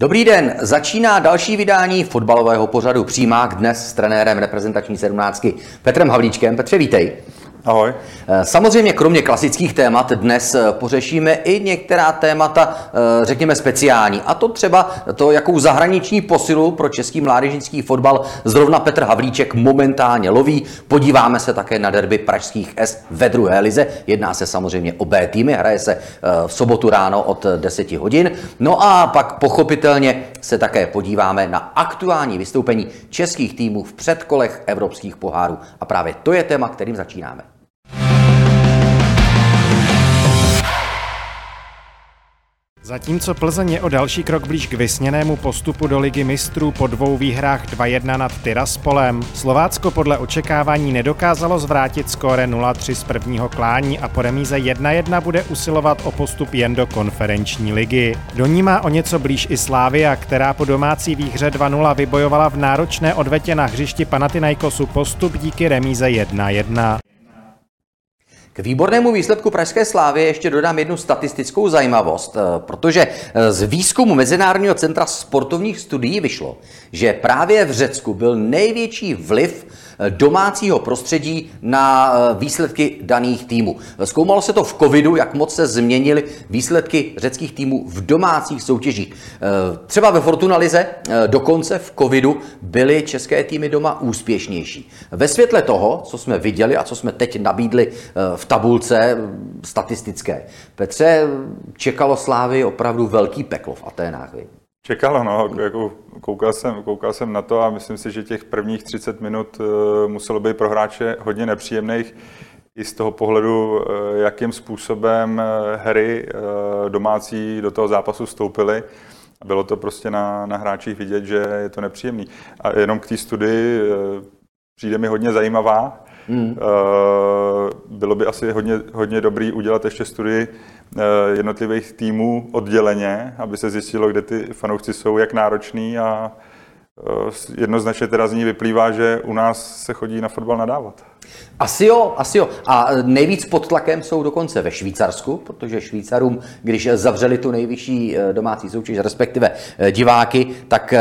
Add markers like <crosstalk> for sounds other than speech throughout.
Dobrý den, začíná další vydání fotbalového pořadu Přímák dnes s trenérem reprezentační sedmnáctky Petrem Havlíčkem. Petře, vítej. Ahoj. Eh, samozřejmě kromě klasických témat dnes eh, pořešíme i některá témata, eh, řekněme speciální. A to třeba to, jakou zahraniční posilu pro český mládežnický fotbal zrovna Petr Havlíček momentálně loví. Podíváme se také na derby pražských S ve druhé lize. Jedná se samozřejmě o B týmy, hraje se v sobotu ráno od 10 hodin. No a pak pochopitelně se také podíváme na aktuální vystoupení českých týmů v předkolech evropských pohárů. A právě to je téma, kterým začínáme. Zatímco Plzeň je o další krok blíž k vysněnému postupu do ligy mistrů po dvou výhrách 2-1 nad Tiraspolem, Slovácko podle očekávání nedokázalo zvrátit skóre 0-3 z prvního klání a po remíze 1-1 bude usilovat o postup jen do konferenční ligy. Do ní má o něco blíž i Slávia, která po domácí výhře 2-0 vybojovala v náročné odvetě na hřišti Panathinaikosu postup díky remíze 1-1. K výbornému výsledku Pražské slávy ještě dodám jednu statistickou zajímavost, eh, protože eh, z výzkumu Mezinárodního centra sportovních studií vyšlo, že právě v Řecku byl největší vliv domácího prostředí na eh, výsledky daných týmů. Zkoumalo se to v covidu, jak moc se změnily výsledky řeckých týmů v domácích soutěžích. Eh, třeba ve Fortuna Lize eh, dokonce v covidu byly české týmy doma úspěšnější. Ve světle toho, co jsme viděli a co jsme teď nabídli v tabulce statistické, Petře, čekalo Slávy opravdu velký peklo v Aténách. Vy? Čekalo, no, jako koukal, jsem, koukal jsem na to a myslím si, že těch prvních 30 minut uh, muselo být pro hráče hodně nepříjemných i z toho pohledu, uh, jakým způsobem uh, hry domácí do toho zápasu vstoupily. Bylo to prostě na, na hráčích vidět, že je to nepříjemný. A jenom k té studii přijde mi hodně zajímavá. Hmm. Bylo by asi hodně, hodně dobrý udělat ještě studii Eh, jednotlivých týmů odděleně, aby se zjistilo, kde ty fanoušci jsou, jak nároční a eh, jednoznačně teda z ní vyplývá, že u nás se chodí na fotbal nadávat. Asi jo, asi jo. A nejvíc pod tlakem jsou dokonce ve Švýcarsku, protože Švýcarům, když zavřeli tu nejvyšší eh, domácí soutěž, respektive eh, diváky, tak eh,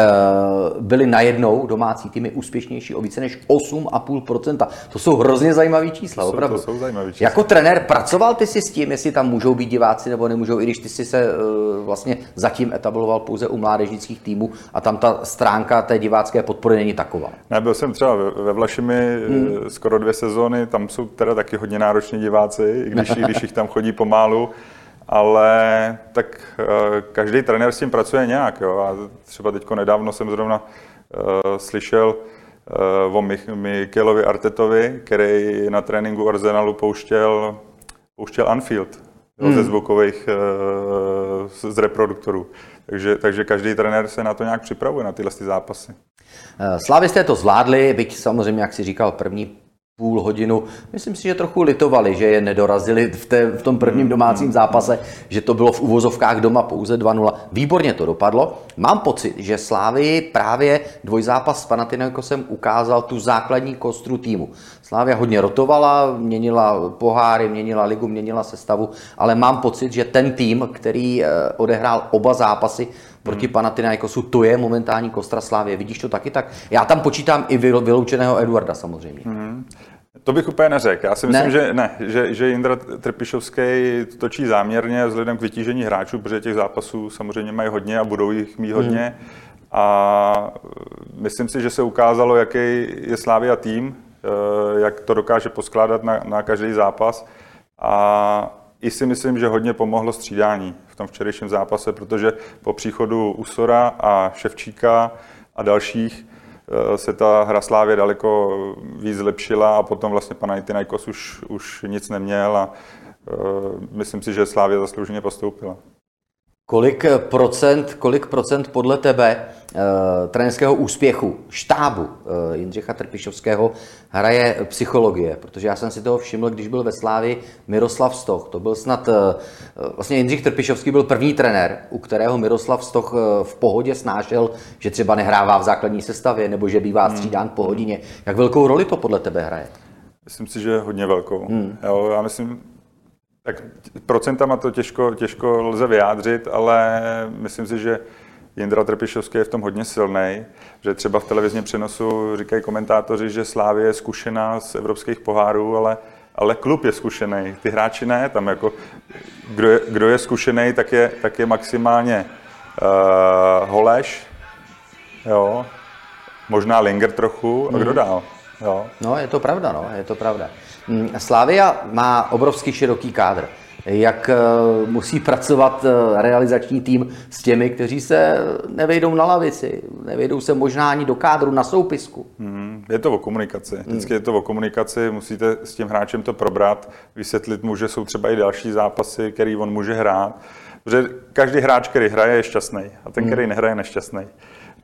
byly najednou domácí týmy úspěšnější o více než 8,5%. To jsou hrozně zajímavé čísla, to opravdu. To jsou zajímavé čísla. Jako trenér pracoval ty si s tím, jestli tam můžou být diváci nebo nemůžou, i když ty si se vlastně zatím etabloval pouze u mládežnických týmů a tam ta stránka té divácké podpory není taková. Ne, byl jsem třeba ve Vlašimi hmm. skoro dvě sezóny, tam jsou teda taky hodně nároční diváci, i když, když jich tam chodí pomálu, ale tak uh, každý trenér s tím pracuje nějak. Jo. A třeba teď nedávno jsem zrovna uh, slyšel uh, o Mich- Mikelovi Artetovi, který na tréninku Arsenalu pouštěl, pouštěl Anfield hmm. ze zvukových, uh, z reproduktorů. Takže, takže každý trenér se na to nějak připravuje, na tyhle zápasy. Slavisté to zvládli, byť samozřejmě, jak si říkal, první půl hodinu. Myslím si, že trochu litovali, že je nedorazili v, té, v tom prvním hmm. domácím zápase, že to bylo v uvozovkách doma pouze 2-0. Výborně to dopadlo. Mám pocit, že Slávy právě dvojzápas s Panathinaikosem ukázal tu základní kostru týmu. Slávia hodně rotovala, měnila poháry, měnila ligu, měnila sestavu, ale mám pocit, že ten tým, který eh, odehrál oba zápasy proti hmm. Panathinaikosu, to je momentální kostra Slávě. Vidíš to taky tak? Já tam počítám i vyloučeného Eduarda samozřejmě. Hmm. To bych úplně neřekl. Já si myslím, ne. že ne, že, že Jindra Trpišovský točí záměrně vzhledem k vytížení hráčů, protože těch zápasů samozřejmě mají hodně a budou jich mít hodně. Hmm. A myslím si, že se ukázalo, jaký je Slávia tým, eh, jak to dokáže poskládat na, na každý zápas. A i si myslím, že hodně pomohlo střídání v tom včerejším zápase, protože po příchodu Usora a Ševčíka a dalších se ta hra Slávě daleko víc zlepšila a potom vlastně Panathinaikos už, už nic neměl a myslím si, že Slávě zaslouženě postoupila. Kolik procent, kolik procent podle tebe uh, trenerského úspěchu, štábu uh, Jindřicha Trpišovského hraje psychologie? Protože já jsem si toho všiml, když byl ve Slávi Miroslav Stoch. To byl snad, uh, vlastně Jindřich Trpišovský byl první trenér, u kterého Miroslav Stoch v pohodě snášel, že třeba nehrává v základní sestavě, nebo že bývá střídán po hodině. Jak velkou roli to podle tebe hraje? Myslím si, že hodně velkou. Hmm. Jo, já myslím, tak procentama to těžko, těžko lze vyjádřit, ale myslím si, že Jindra Trpišovský je v tom hodně silný, že třeba v televizním přenosu říkají komentátoři, že Slávě je zkušená z evropských pohárů, ale, ale klub je zkušený, ty hráči ne, tam jako, kdo je, kdo je zkušený, tak je, tak je maximálně uh, Holeš, jo, možná Linger trochu, a kdo mhm. dál? Jo. No, je to pravda, no, je to pravda. Mm, Slavia má obrovský široký kádr. Jak eh, musí pracovat eh, realizační tým s těmi, kteří se nevejdou na lavici, nevejdou se možná ani do kádru na soupisku. Hmm, je to o komunikaci. Vždycky je to o komunikaci, musíte s tím hráčem to probrat, vysvětlit mu, že jsou třeba i další zápasy, který on může hrát. Protože každý hráč, který hraje, je šťastný a ten, který nehraje, je nešťastný.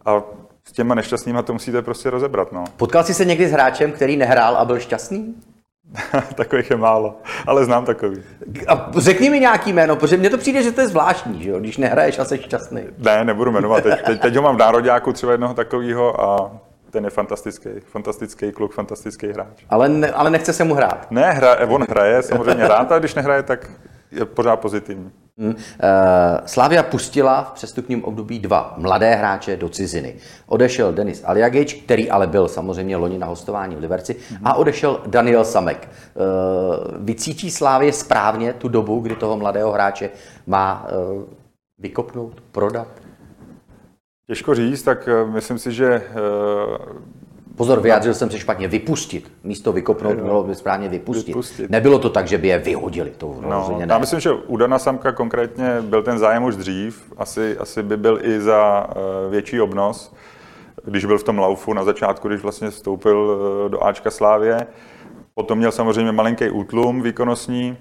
A s těma nešťastnýma to musíte prostě rozebrat. No. <laughs> Potkal jsi se někdy s hráčem, který nehrál a byl šťastný? Takových je málo, ale znám takový. A řekni mi nějaký jméno, protože mně to přijde, že to je zvláštní, že jo? když nehraješ a jsi šťastný. Ne, nebudu jmenovat. Teď, teď, teď ho mám v nároďáku třeba jednoho takového a ten je fantastický, fantastický kluk, fantastický hráč. Ale, ne, ale nechce se mu hrát. Ne, hra, on hraje samozřejmě rád, a když nehraje, tak je pořád pozitivní. Hmm. Uh, Slavia pustila v přestupním období dva mladé hráče do ciziny. Odešel Denis Aliagič, který ale byl samozřejmě loni na hostování v Liberci, a odešel Daniel Samek. Uh, vycítí Slávě správně tu dobu, kdy toho mladého hráče má uh, vykopnout, prodat? Těžko říct, tak myslím si, že Pozor, vyjádřil jsem se špatně. Vypustit. Místo vykopnout bylo by správně vypustit. vypustit. Nebylo to tak, že by je vyhodili. To no, ne. Já myslím, že u Dana Samka konkrétně byl ten zájem už dřív. Asi, asi by byl i za uh, větší obnos, když byl v tom laufu na začátku, když vlastně vstoupil uh, do Ačka Slávě. Potom měl samozřejmě malinký útlum výkonnostní,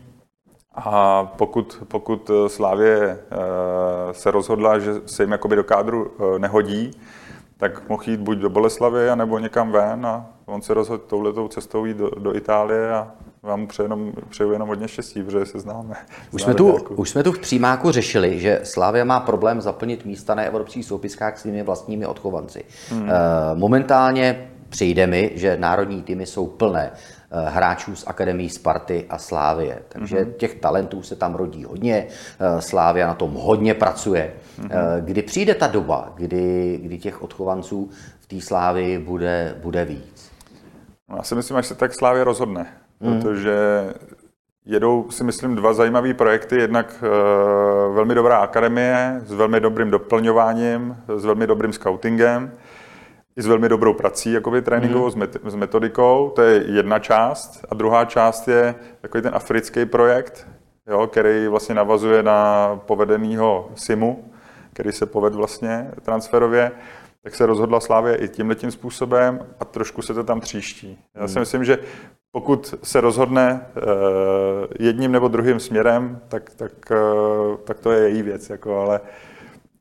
a pokud, pokud Slávě uh, se rozhodla, že se jim jakoby do kádru nehodí, tak mohl jít buď do Boleslavy, nebo někam ven a on se rozhodl touhletou cestou jít do, do Itálie a vám přeju jenom, přeju jenom hodně štěstí, protože se známe. Už jsme, tu, už jsme tu v přímáku řešili, že Slávia má problém zaplnit místa na evropských soupiskách svými vlastními odchovanci. Hmm. Eh, momentálně přijde mi, že národní týmy jsou plné hráčů z Akademii Sparty a Slávie. Takže mm-hmm. těch talentů se tam rodí hodně, eh, Slávia na tom hodně pracuje. Mm-hmm. Kdy přijde ta doba, kdy, kdy těch odchovanců v té Slávii bude, bude víc? No, já si myslím, až se tak Slávě rozhodne, mm. protože jedou si myslím dva zajímavé projekty, jednak uh, velmi dobrá akademie s velmi dobrým doplňováním, s velmi dobrým scoutingem i s velmi dobrou prací, jakoby tréninkovou, mm. s metodikou, to je jedna část. A druhá část je takový ten africký projekt, jo, který vlastně navazuje na povedeného Simu, který se povedl vlastně transferově, tak se rozhodla Slávě i tímhle tím způsobem a trošku se to tam tříští. Já si mhm. myslím, že pokud se rozhodne uh, jedním nebo druhým směrem, tak, tak, uh, tak to je její věc, jako, ale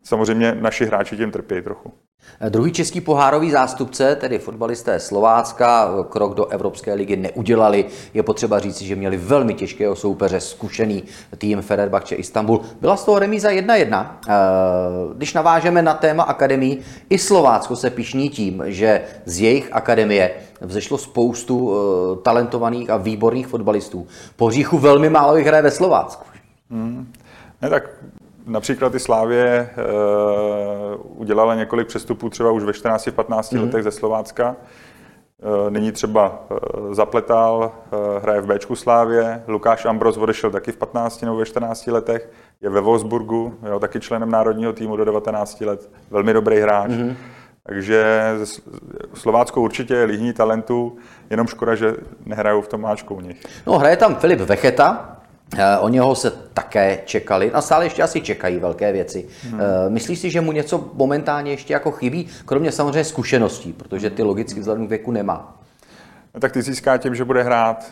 samozřejmě naši hráči tím trpí trochu. Eh, druhý český pohárový zástupce, tedy fotbalisté Slovácka, krok do Evropské ligy neudělali. Je potřeba říci, že měli velmi těžkého soupeře, zkušený tým Fenerbahce Istanbul. Byla z toho remíza 1-1. Eh, když navážeme na téma akademii, i Slovácko se pišní tím, že z jejich akademie vzešlo spoustu eh, talentovaných a výborných fotbalistů. Po hříchu velmi málo jich hraje ve Slovácku. Hmm. Ne, tak Například i Slávě uh, udělala několik přestupů třeba už ve 14-15 mm. letech ze Slovácka. Uh, nyní třeba uh, zapletal, uh, hraje v Bčku Slávě. Lukáš Ambros odešel taky v 15 nebo ve 14 letech. Je ve Wolfsburgu, jo, taky členem národního týmu do 19 let. Velmi dobrý hráč. Mm. Takže Slovácko určitě je líhní talentu, jenom škoda, že nehrajou v tom máčku u nich. No, hraje tam Filip Vecheta, o něho se také čekali a stále ještě asi čekají velké věci. Hmm. Myslíš si, že mu něco momentálně ještě jako chybí, kromě samozřejmě zkušeností, protože ty logicky vzhledem k věku nemá? No, tak ty získá tím, že bude hrát.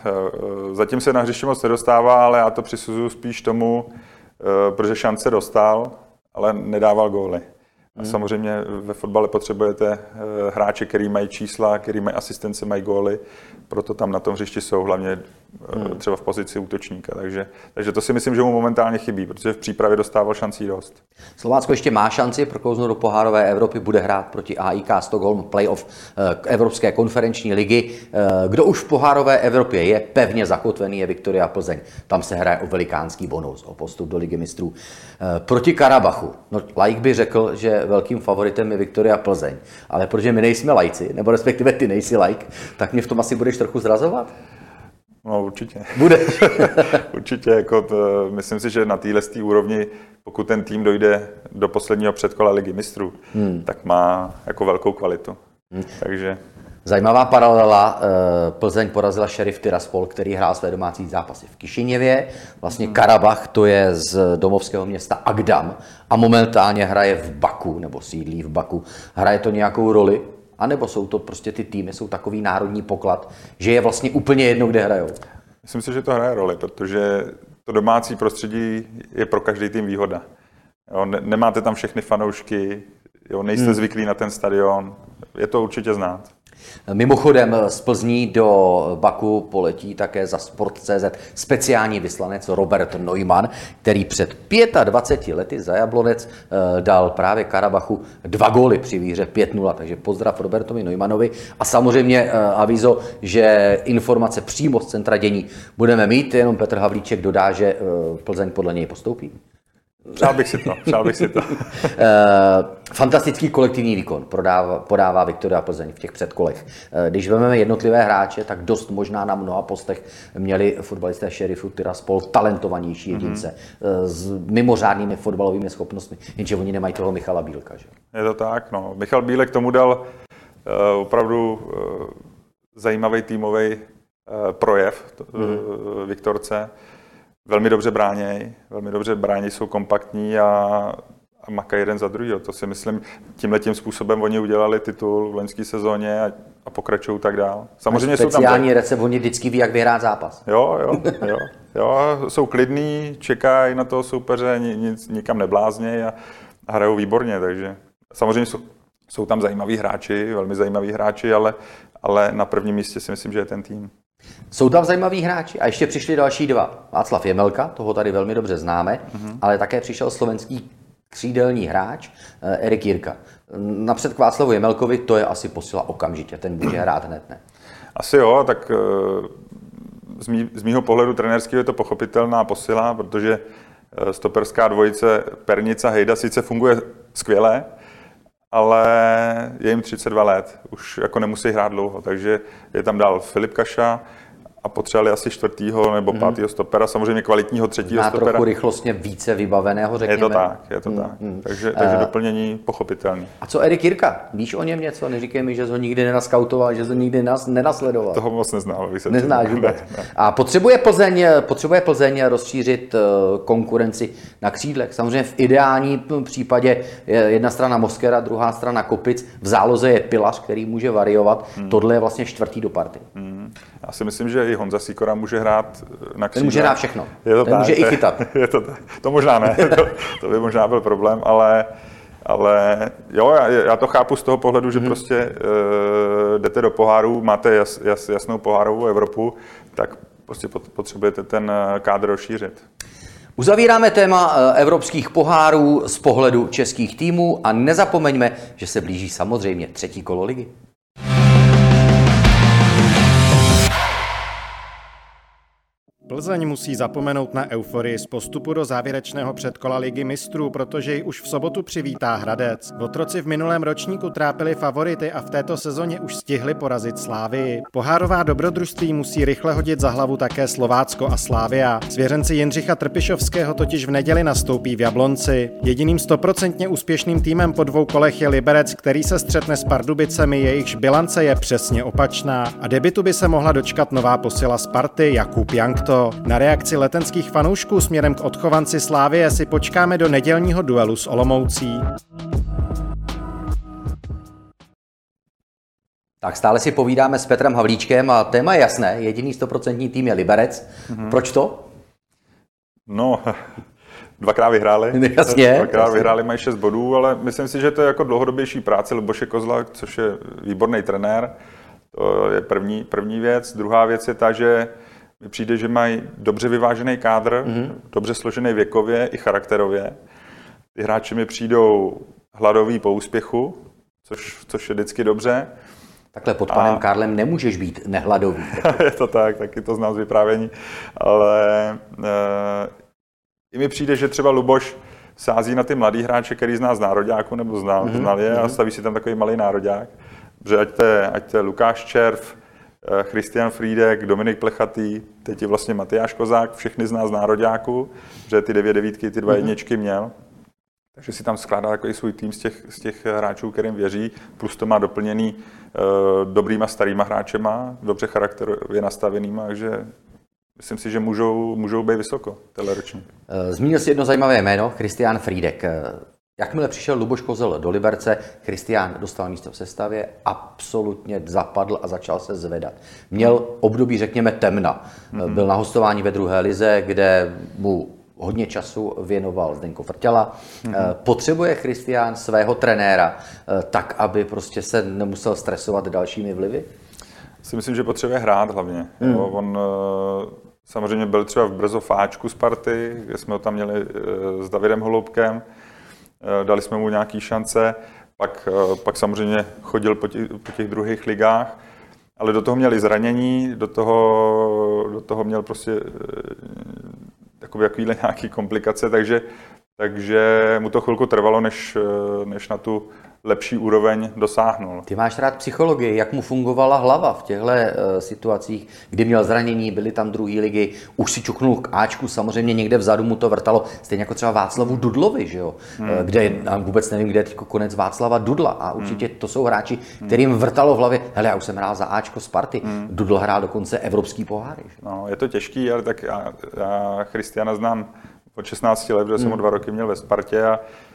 Zatím se na hřiště moc nedostává, ale já to přisuzuju spíš tomu, protože šance dostal, ale nedával góly. A hmm. samozřejmě ve fotbale potřebujete hráče, který mají čísla, který mají asistence, mají góly, proto tam na tom hřišti jsou hlavně hmm. třeba v pozici útočníka. Takže, takže to si myslím, že mu momentálně chybí, protože v přípravě dostával šancí dost. Slovácko ještě má šanci prokouznout do pohárové Evropy, bude hrát proti AIK Stockholm playoff eh, Evropské konferenční ligy. Eh, kdo už v pohárové Evropě je pevně zakotvený, je Viktoria Plzeň. Tam se hraje o velikánský bonus, o postup do ligy mistrů. Eh, proti Karabachu. No, laik by řekl, že velkým favoritem je Viktoria Plzeň, ale protože my nejsme lajci, nebo respektive ty nejsi laik, tak mě v tom asi budeš trochu zrazovat? No určitě. Bude. <laughs> určitě, jako to, myslím si, že na téhle úrovni, pokud ten tým dojde do posledního předkola ligy mistrů, hmm. tak má jako velkou kvalitu. Hmm. Takže Zajímavá paralela, eh, Plzeň porazila šerif Tiraspol, který hrál své domácí zápasy v Kišiněvě. Vlastně hmm. Karabach, to je z domovského města Agdam a momentálně hraje v Baku, nebo sídlí v Baku. Hraje to nějakou roli a nebo jsou to prostě ty týmy, jsou takový národní poklad, že je vlastně úplně jedno, kde hrajou? Myslím si, že to hraje roli, protože to domácí prostředí je pro každý tým výhoda. Jo, ne, nemáte tam všechny fanoušky, jo, nejste hmm. zvyklí na ten stadion, je to určitě znát. Mimochodem z Plzní do Baku poletí také za Sport.cz speciální vyslanec Robert Neumann, který před 25 lety za Jablonec eh, dal právě Karabachu dva góly při výhře 5-0. Takže pozdrav Robertovi Neumannovi a samozřejmě eh, avizo, že informace přímo z centra dění budeme mít, jenom Petr Havlíček dodá, že eh, Plzeň podle něj postoupí. Přál bych si to, přál bych si to. <laughs> <laughs> Eh, fantastický kolektivní výkon podává, podává Viktoria Plzeň v těch předkolech. Eh, když vezmeme jednotlivé hráče, tak dost možná na mnoha postech měli fotbalisté šerifu Tiraspol talentovanější mhm. jedince mm-hmm. s mimořádnými fotbalovými schopnostmi, jenže oni nemají toho Michala Bílka. Že? Je to tak, no. Michal Bílek tomu dal uh, opravdu uh, zajímavý týmový uh, projev mm-hmm. Viktorce velmi dobře bráněj, velmi dobře bráněj, jsou kompaktní a, a makají jeden za druhý. To si myslím, tímhle tím způsobem oni udělali titul v loňské sezóně a, a pokračují tak dál. Samozřejmě jsou tam... Speciální recept, oni vždycky ví, jak vyhrát zápas. Jo, jo, jo. jo jsou klidní, čekají na toho soupeře, nic, nikam nebláznějí a, a hrajou výborně, takže samozřejmě jsou, jsou tam zajímaví hráči, velmi zajímaví hráči, ale, ale na prvním místě si myslím, že je ten tým. Jsou tam zajímaví hráči a ještě přišli další dva. Václav Jemelka, toho tady velmi dobře známe, mm-hmm. ale také přišel slovenský křídelní hráč eh, Erik Jirka. Napřed k Václavu Jemelkovi to je asi posila okamžitě, ten může <clears throat> hrát hned, ne? Asi jo, tak eh, z, mý, z mýho pohledu trenérského je to pochopitelná posila, protože eh, stoperská dvojice Pernica Hejda sice funguje skvěle, ale je jim 32 let, už jako nemusí hrát dlouho, takže je tam dál Filip Kaša, a potřebovali asi čtvrtýho nebo mhm. pátého stopera, samozřejmě kvalitního třetího Má stopera. trochu rychlostně více vybaveného, řekněme. Je to tak, je to mm, tak. Mm. Takže, takže uh, doplnění pochopitelný. A co Erik Jirka? Víš o něm něco? Neříkej mi, že jsi ho nikdy nenaskautoval, že jsi ho nikdy nas, nenasledoval. Toho moc neznám. Neznáš vůbec. Ne, ne. A potřebuje Plzeň, potřebuje Plzeň rozšířit uh, konkurenci na křídlech. Samozřejmě v ideálním případě je jedna strana Moskera, druhá strana Kopic. V záloze je Pilař, který může variovat. Hmm. Tohle je vlastně čtvrtý do party. Hmm. Já si myslím, že i Honza Sikora může hrát na křídle. Ten může hrát všechno. Je to Ten tak, může i chytat. <laughs> Je to, tak. to možná ne, <laughs> to, to by možná byl problém, ale, ale jo, já, já to chápu z toho pohledu, že hmm. prostě uh, jdete do poháru, máte jas, jas, jasnou pohárovou Evropu, tak prostě potřebujete ten eh, kádr rozšířit. Uzavíráme téma eh, evropských pohárů z pohledu českých týmů a nezapomeňme, že se blíží samozřejmě třetí kolo ligy. Plzeň musí zapomenout na euforii z postupu do závěrečného předkola ligy mistrů, protože ji už v sobotu přivítá Hradec. Votroci v minulém ročníku trápili favority a v této sezóně už stihli porazit Slávii. Pohárová dobrodružství musí rychle hodit za hlavu také Slovácko a Slávia. Svěřenci Jindřicha Trpišovského totiž v neděli nastoupí v Jablonci. Jediným stoprocentně úspěšným týmem po dvou kolech je Liberec, který se střetne s Pardubicemi, jejichž bilance je přesně opačná. A debitu by se mohla dočkat nová posila Sparty Jakub Jankto. Na reakci letenských fanoušků směrem k odchovanci Slávie si počkáme do nedělního duelu s Olomoucí. Tak stále si povídáme s Petrem Havlíčkem a téma je jasné, jediný stoprocentní tým je Liberec. Mm-hmm. Proč to? No, <laughs> dvakrát vyhráli. <laughs> Jasně. Dvakrát jasně. vyhráli, mají 6 bodů, ale myslím si, že to je jako dlouhodobější práce Luboše Kozla, což je výborný trenér. To je první, první věc. Druhá věc je ta, že mi přijde, že mají dobře vyvážený kádr, mm-hmm. dobře složený věkově i charakterově. Ty hráči mi přijdou hladoví po úspěchu, což, což je vždycky dobře. Takhle pod panem a... Karlem nemůžeš být nehladový. <laughs> je to tak, taky to znám z vyprávění. Ale e, i mi přijde, že třeba Luboš sází na ty mladý hráče, který zná z nároďáku nebo zná, mm-hmm. znal je mm-hmm. a staví si tam takový malý nároďák. Že ať to je, ať to je Lukáš Červ, Christian Friedek, Dominik Plechatý, teď je vlastně Matyáš Kozák, všechny z nás z nároďáku, že ty dvě devítky, ty dva mm-hmm. jedničky měl. Takže si tam skládá takový svůj tým z těch, z těch hráčů, kterým věří, plus to má doplněný uh, dobrýma starýma hráčema, dobře charakterově nastavenýma, takže myslím si, že můžou, můžou být vysoko teleročně. Eh, zmínil si jedno zajímavé jméno, Christian Friedek. Eh, jakmile přišel Luboš Kozel do Liberce, Christian dostal místo v sestavě, absolutně zapadl a začal se zvedat. Měl období, řekněme, temna. Mm-hmm. Byl na hostování ve druhé lize, kde mu hodně času věnoval Zdenko Vrtěla. Mm-hmm. Potřebuje Christian svého trenéra tak, aby prostě se nemusel stresovat dalšími vlivy? Si myslím, že potřebuje hrát hlavně. Mm. Jo, on Samozřejmě byl třeba v Brzo Fáčku Sparty, kde jsme ho tam měli eh, s Davidem Holoubkem. Eh, dali jsme mu nějaké šance. Pak, eh, pak samozřejmě chodil po těch, po těch druhých ligách. Ale do toho měl i zranění, do toho, do toho měl prostě takové nějaké komplikace, takže, takže mu to chvilku trvalo, než, než na tu lepší úroveň dosáhnul. Ty máš rád psychologii, jak mu fungovala hlava v těchto uh, situacích, kdy měl zranění, byly tam druhé ligy, už si čuknul k Ačku, samozřejmě někde vzadu mu to vrtalo, stejně jako třeba Václavu Dudlovi, že jo? Hmm. Uh, kde, vůbec nevím, kde je konec Václava Dudla a určitě hmm. to jsou hráči, kterým vrtalo v hlavě, hele, já už jsem hrál za Ačko Sparty, hmm. Dudl hrál dokonce evropský poháry. Že? No, je to těžký, ale tak já, já Christiana znám od 16 let, protože hmm. jsem ho dva roky měl ve Spartě a Eh,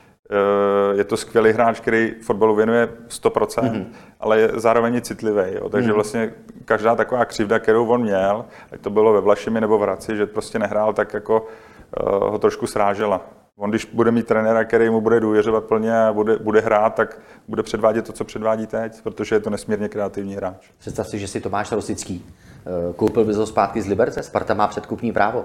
je to skvělý hráč, který fotbalu věnuje 100%, mm-hmm. ale je zároveň je citlivý. Jo. Takže mm-hmm. vlastně každá taková křivda, kterou on měl, ať to bylo ve Vlašimi nebo v Hradci, že prostě nehrál, tak jako uh, ho trošku srážela. On když bude mít trenéra, který mu bude důvěřovat plně a bude, bude hrát, tak bude předvádět to, co předvádí teď, protože je to nesmírně kreativní hráč. Představ si, že si Tomáš Rosický eh, koupil bys ho zpátky z Liberce. Sparta má předkupní právo.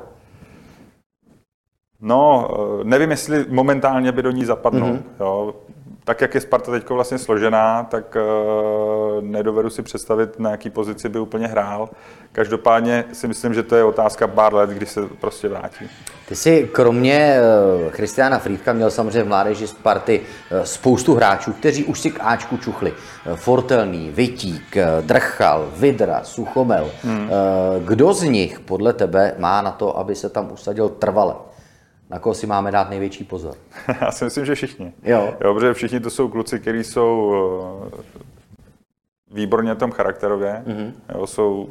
No, eh, nevím, jestli momentálně by do ní zapadnul. Mm-hmm. Jo. Tak, jak je Sparta teď vlastně složená, tak uh, nedovedu si představit, na jaký pozici by úplně hrál. Každopádně si myslím, že to je otázka pár let, kdy se prostě vrátí. Ty jsi kromě uh, Christiana Frýdka měl samozřejmě v mládeži Sparty spoustu hráčů, kteří už si k Ačku čuchli. Fortelný, Vitík, uh, Drchal, Vidra, Suchomel. Hmm. Kdo z nich podle tebe má na to, aby se tam usadil trvale? Na koho si máme dát největší pozor? <laughs> Já si myslím, že všichni. Jo. jo protože všichni to jsou kluci, kteří jsou eh, výborně na tom charakterově, mm-hmm. jo, jsou,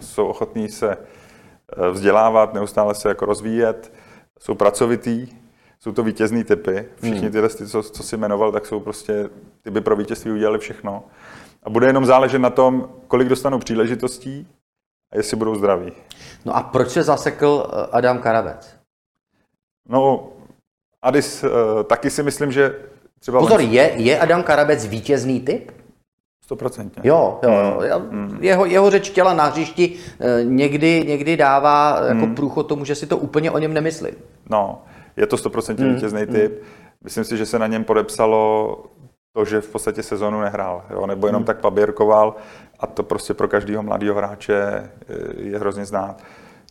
jsou ochotní se eh, vzdělávat, neustále se jako rozvíjet, jsou pracovitý, jsou to vítězný typy. Všichni mhm. tyhle, co, co si jmenoval, tak jsou prostě, ty by pro vítězství udělali všechno. A bude jenom záležet na tom, kolik dostanou příležitostí a jestli budou zdraví. No a proč se zasekl eh, Adam Karabec? No, Adis, uh, taky si myslím, že třeba... Pozor, je, je Adam Karabec vítězný typ? Stoprocentně. Jo, jo, jo. Mm. Jeho, jeho řeč těla na hřišti eh, někdy, někdy dává jako mm. průchod tomu, že si to úplně o něm nemyslí. No, je to stoprocentně mm. vítězný mm. typ. Myslím si, že se na něm podepsalo to, že v podstatě sezonu nehrál, jo, nebo jenom mm. tak paběrkoval a to prostě pro každého mladého hráče je hrozně znát.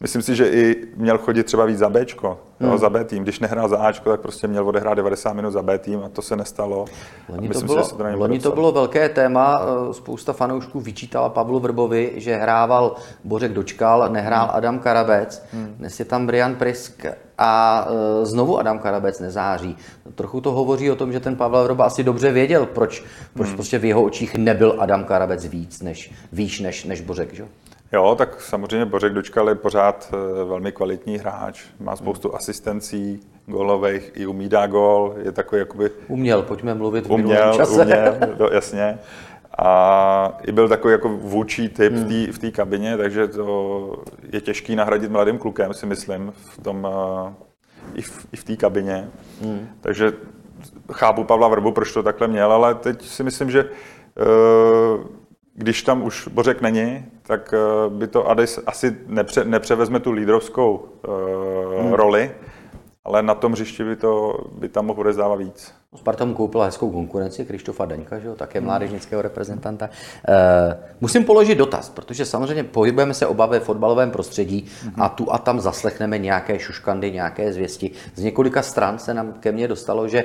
Myslím si, že i měl chodit třeba víc za Bčko, hmm. jo, za B tým. Když nehrál za Ačko, tak prostě měl odehrát 90 minut za B tým a to se nestalo. Loni, to bylo, si, to, loni to bylo velké téma. Eh, spousta fanoušků vyčítala Pavlu Vrbovi, že hrával Bořek Dočkal, nehrál hmm. Adam Karabec. Hmm. Dnes je tam Brian Prisk a e, znovu Adam Karabec nezáří. Trochu to hovoří o tom, že ten Pavel Vrba asi dobře věděl, proč, proč hmm. prostě v jeho očích nebyl Adam Karabec víc než, výš než, než Bořek. Že? Jo, tak samozřejmě Bořek Dočkal je pořád eh, velmi kvalitní hráč, má spoustu asistencí, golových, i umí dá gol, je takový jakoby... Uměl, pojďme mluvit v uměl, čase. Uměl, <laughs> do, jasně. A i byl takový jako vůči typ hmm. v té kabině, takže to je těžký nahradit mladým klukem, si myslím, v tom, uh, i v, i v té kabině. Hmm. Takže chápu Pavla Vrbu, proč to takhle měl, ale teď si myslím, že uh, když tam už Bořek není, tak uh, by to Adis asi nepře, nepřevezme tu lídrovskou uh, hmm. roli, ale na tom hřišti by, to, by tam mohl odezdávat víc. Sparta mu koupila hezkou konkurenci, Krištofa Daňka, že jo, také hmm. mládežnického reprezentanta. E, musím položit dotaz, protože samozřejmě pohybujeme se oba ve fotbalovém prostředí hmm. a tu a tam zaslechneme nějaké šuškandy, nějaké zvěsti. Z několika stran se nám ke mně dostalo, že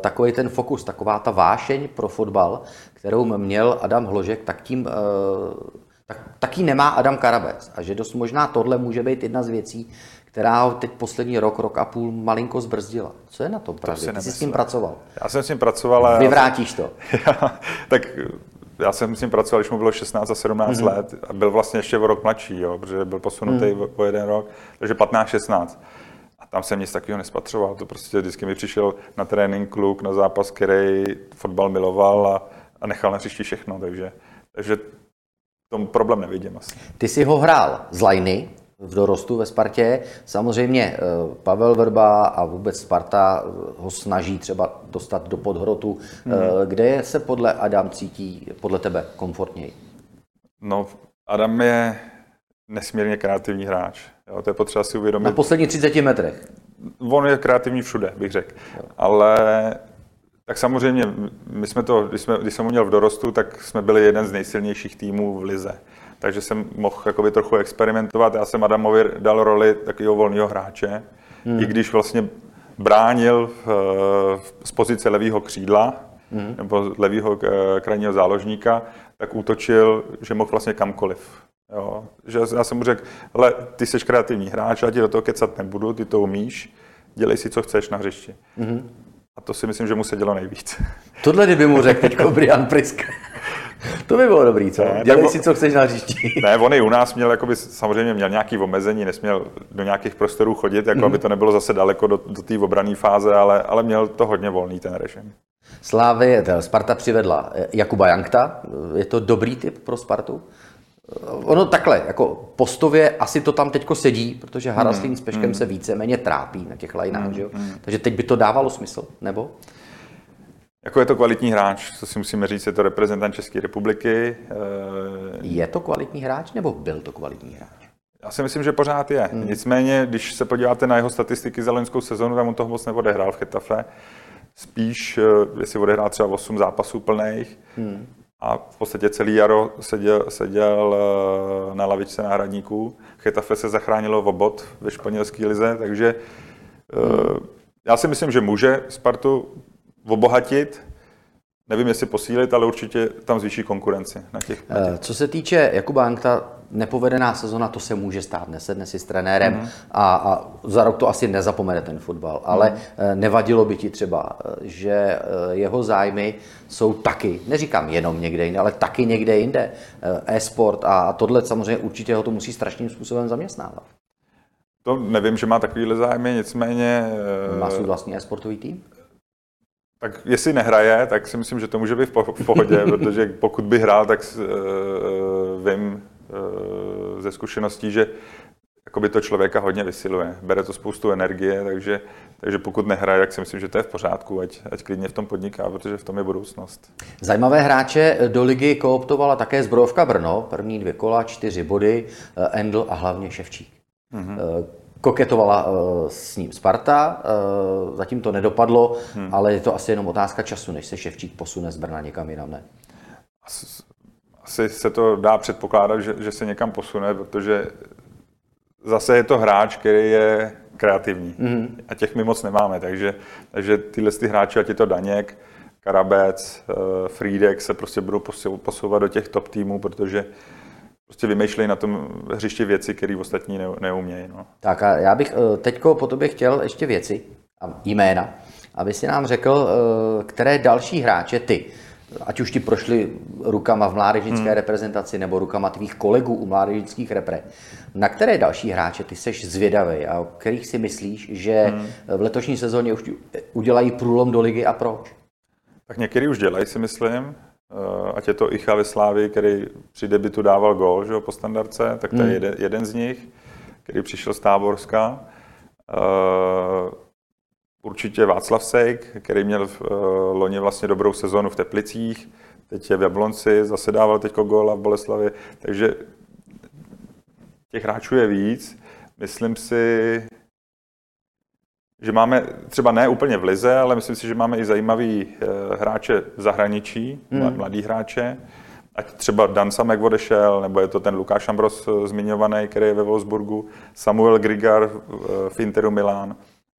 takový ten fokus, taková ta vášeň pro fotbal, kterou měl Adam Hložek, tak tím e, tak, taky nemá Adam Karabec. A že dost možná tohle může být jedna z věcí, která ho teď poslední rok, rok a půl malinko zbrzdila. Co je na tom pravdě? Ty jsi s tím pracoval. Já jsem s tím pracoval. Ale... Vyvrátíš to. <laughs> Já, tak já jsem s tím pracoval, když mu bylo 16 a 17 mm-hmm. let a byl vlastně ještě o rok mladší, jo, protože byl posunutý mm. o jeden rok, takže 15-16. Tam jsem nic takového nespatřoval. To prostě vždycky mi přišel na trénink kluk, na zápas, který fotbal miloval a, a nechal na hřišti všechno, takže, takže tom problém nevidím asi. Ty jsi ho hrál z lajny, v dorostu ve Spartě. Samozřejmě eh, Pavel Vrba a vůbec Sparta eh, ho snaží třeba dostat do podhrotu. Hmm. Kde se podle Adam cítí, podle tebe, komfortněji? No, Adam je nesmírně kreativní hráč. Jo, to je potřeba si uvědomit. Na posledních 30 metrech. On je kreativní všude, bych řekl. Ale tak samozřejmě, my jsme to, když, jsme, když jsem ho měl v dorostu, tak jsme byli jeden z nejsilnějších týmů v Lize takže jsem mohl jakoby trochu experimentovat. Já jsem Adamovi dal roli takového volného hráče, hmm. i když vlastně bránil v, z pozice levého křídla hmm. nebo levého eh, krajního záložníka, tak útočil, že mohl vlastně kamkoliv. Jo. Že já jsem mu řekl, ale ty jsi kreativní hráč, já ti do toho kecat nebudu, ty to umíš, dělej si, co chceš na hřišti. Hmm. A to si myslím, že mu se dělo nejvíc. Tohle kdyby mu řekl teď Brian Priska. To by bylo dobrý, co? Ne, Dělej si, co chceš na hřišti. Ne, on i u nás měl, jakoby, samozřejmě měl nějaký omezení, nesměl do nějakých prostorů chodit, jako mm. aby to nebylo zase daleko do, do té obrané fáze, ale, ale měl to hodně volný ten režim. Slávy, Sparta přivedla Jakuba Jankta. Je to dobrý typ pro Spartu? Ono takhle, jako postově asi to tam teďko sedí, protože Haraslín mm, s Peškem mm. se víceméně trápí na těch lineách, mm, že jo? Mm. Takže teď by to dávalo smysl, nebo? Jako je to kvalitní hráč, co si musíme říct, je to reprezentant České republiky. Eh, je to kvalitní hráč nebo byl to kvalitní hráč? Já si myslím, že pořád je. Hmm. Nicméně, když se podíváte na jeho statistiky za loňskou sezonu, tam on toho moc neodehrál v Chetafe. Spíš, eh, jestli odehrál třeba 8 zápasů plných hmm. A v podstatě celý jaro seděl, seděl eh, na lavičce náhradníků. Chetafe se zachránilo v obod ve španělské lize, takže hmm. já si myslím, že může Spartu obohatit. Nevím, jestli posílit, ale určitě tam zvýší konkurenci na těch. Na těch. Eh, co se týče Jakuba Ankta, nepovedená sezona, to se může stát, nesedne si s trenérem mm. a, a za rok to asi nezapomene ten fotbal, ale mm. nevadilo by ti třeba, eh, že jeho zájmy jsou taky, neříkám jenom někde jinde, ale taky někde jinde, e-sport a tohle samozřejmě určitě ho to musí strašným způsobem zaměstnávat. To nevím, že má takovýhle zájmy, nicméně... Má svůj vlastní e-sportový tým? Tak jestli nehraje, tak si myslím, že to může být v pohodě, <laughs> protože pokud by hrál, tak uh, vím ze zkušeností, že jakoby to člověka hodně vysiluje. Bere to spoustu energie, takže, takže pokud nehraje, tak si myslím, že to je v pořádku, ať, ať klidně v tom podniká, protože v tom je budoucnost. Zajímavé hráče do ligy kooptovala také Zbrojovka Brno, první dvě kola, čtyři body, Endl a hlavně Ševčík. Mm-hmm koketovala s ním Sparta, zatím to nedopadlo, hmm. ale je to asi jenom otázka času, než se Ševčík posune z Brna někam jinam, ne? Asi se to dá předpokládat, že, že se někam posune, protože zase je to hráč, který je kreativní hmm. a těch my moc nemáme, takže, takže tyhle ty hráči, ať je to Daněk, Karabec, uh, Friedek se prostě budou posouvat do těch top týmů, protože prostě vymýšlejí na tom hřišti věci, které ostatní neumějí. No. Tak a já bych eh, teďko po tobě chtěl ještě věci a jména, aby si nám řekl, eh, které další hráče ty ať už ti prošli rukama v mládežnické hmm. reprezentaci nebo rukama tvých kolegů u mládežnických repre, na které další hráče ty seš zvědavý a o kterých si myslíš, že hmm. v letošní sezóně už udělají průlom do ligy a proč? Tak některý už dělají, si myslím. Eh, ať je to Icha ve Slávi, který při debitu dával gol že jo, po standardce, tak to hmm. je jeden, jeden z nich, který přišel z Táborska. Uh, určitě Václav Sejk, který měl v uh, loni vlastně dobrou sezonu v Teplicích, teď je v Jablonci, zase dával teď góla v Boleslavi, takže těch hráčů je víc. Myslím si, že máme třeba ne úplně v lize, ale myslím si, že máme i zajímavý eh, hráče v zahraničí, hmm. mladý hráče. Ať třeba Dan Samek odešel, nebo je to ten Lukáš Ambros eh, zmiňovaný, který je ve Wolfsburgu, Samuel Grigar v Interu Milán.